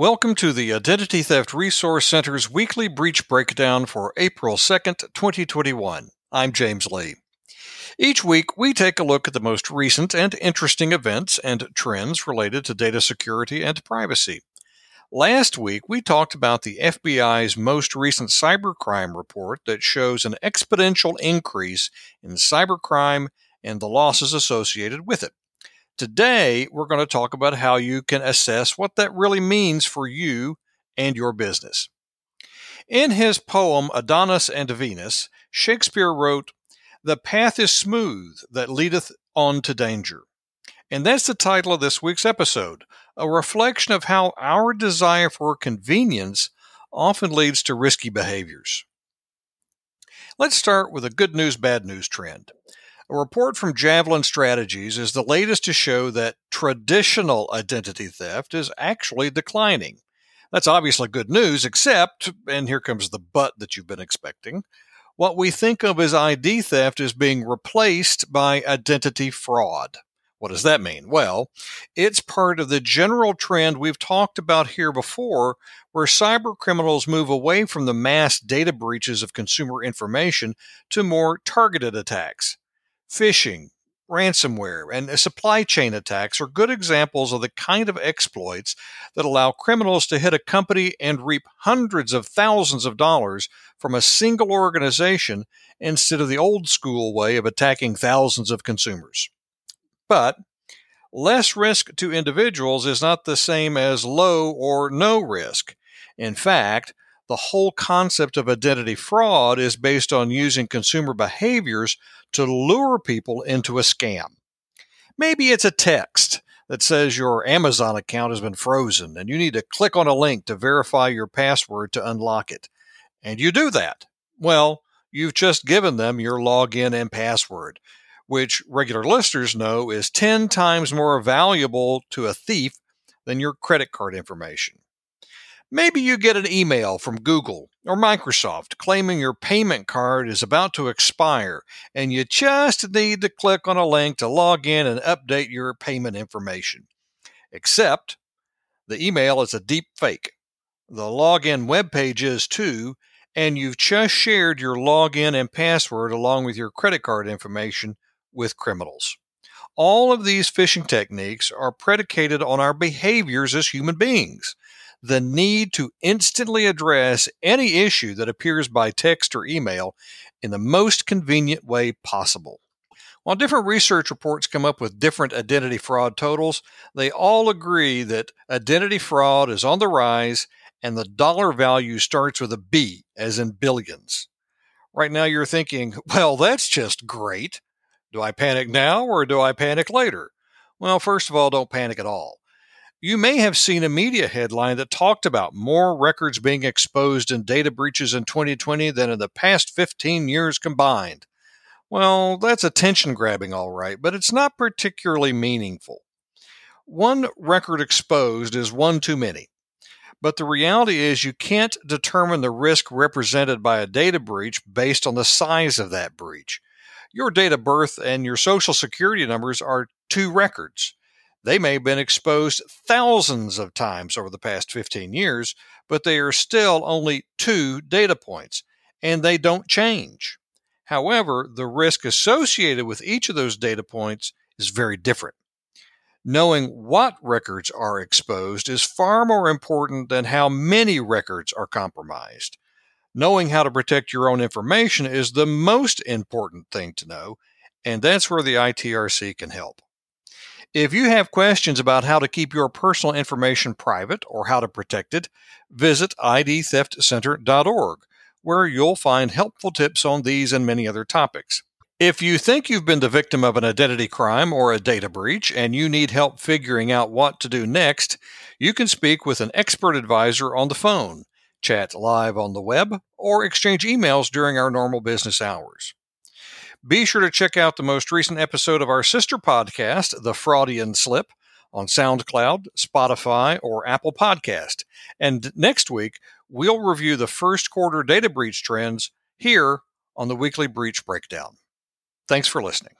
Welcome to the Identity Theft Resource Center's weekly breach breakdown for April 2nd, 2021. I'm James Lee. Each week, we take a look at the most recent and interesting events and trends related to data security and privacy. Last week, we talked about the FBI's most recent cybercrime report that shows an exponential increase in cybercrime and the losses associated with it. Today, we're going to talk about how you can assess what that really means for you and your business. In his poem Adonis and Venus, Shakespeare wrote, The path is smooth that leadeth on to danger. And that's the title of this week's episode, a reflection of how our desire for convenience often leads to risky behaviors. Let's start with a good news, bad news trend. A report from Javelin Strategies is the latest to show that traditional identity theft is actually declining. That's obviously good news, except, and here comes the but that you've been expecting, what we think of as ID theft is being replaced by identity fraud. What does that mean? Well, it's part of the general trend we've talked about here before, where cyber criminals move away from the mass data breaches of consumer information to more targeted attacks. Phishing, ransomware, and supply chain attacks are good examples of the kind of exploits that allow criminals to hit a company and reap hundreds of thousands of dollars from a single organization instead of the old school way of attacking thousands of consumers. But less risk to individuals is not the same as low or no risk. In fact, the whole concept of identity fraud is based on using consumer behaviors to lure people into a scam. Maybe it's a text that says your Amazon account has been frozen and you need to click on a link to verify your password to unlock it. And you do that. Well, you've just given them your login and password, which regular listeners know is 10 times more valuable to a thief than your credit card information. Maybe you get an email from Google or Microsoft claiming your payment card is about to expire and you just need to click on a link to log in and update your payment information. Except the email is a deep fake. The login web page is too, and you've just shared your login and password along with your credit card information with criminals. All of these phishing techniques are predicated on our behaviors as human beings the need to instantly address any issue that appears by text or email in the most convenient way possible. While different research reports come up with different identity fraud totals, they all agree that identity fraud is on the rise and the dollar value starts with a B, as in billions. Right now, you're thinking, well, that's just great. Do I panic now or do I panic later? Well, first of all, don't panic at all. You may have seen a media headline that talked about more records being exposed in data breaches in 2020 than in the past 15 years combined. Well, that's attention grabbing, all right, but it's not particularly meaningful. One record exposed is one too many. But the reality is, you can't determine the risk represented by a data breach based on the size of that breach. Your date of birth and your social security numbers are two records. They may have been exposed thousands of times over the past 15 years, but they are still only two data points, and they don't change. However, the risk associated with each of those data points is very different. Knowing what records are exposed is far more important than how many records are compromised. Knowing how to protect your own information is the most important thing to know, and that's where the ITRC can help. If you have questions about how to keep your personal information private or how to protect it, visit idtheftcenter.org, where you'll find helpful tips on these and many other topics. If you think you've been the victim of an identity crime or a data breach and you need help figuring out what to do next, you can speak with an expert advisor on the phone, chat live on the web, or exchange emails during our normal business hours. Be sure to check out the most recent episode of our sister podcast, The Fraudian Slip, on SoundCloud, Spotify, or Apple Podcast. And next week, we'll review the first quarter data breach trends here on the weekly breach breakdown. Thanks for listening.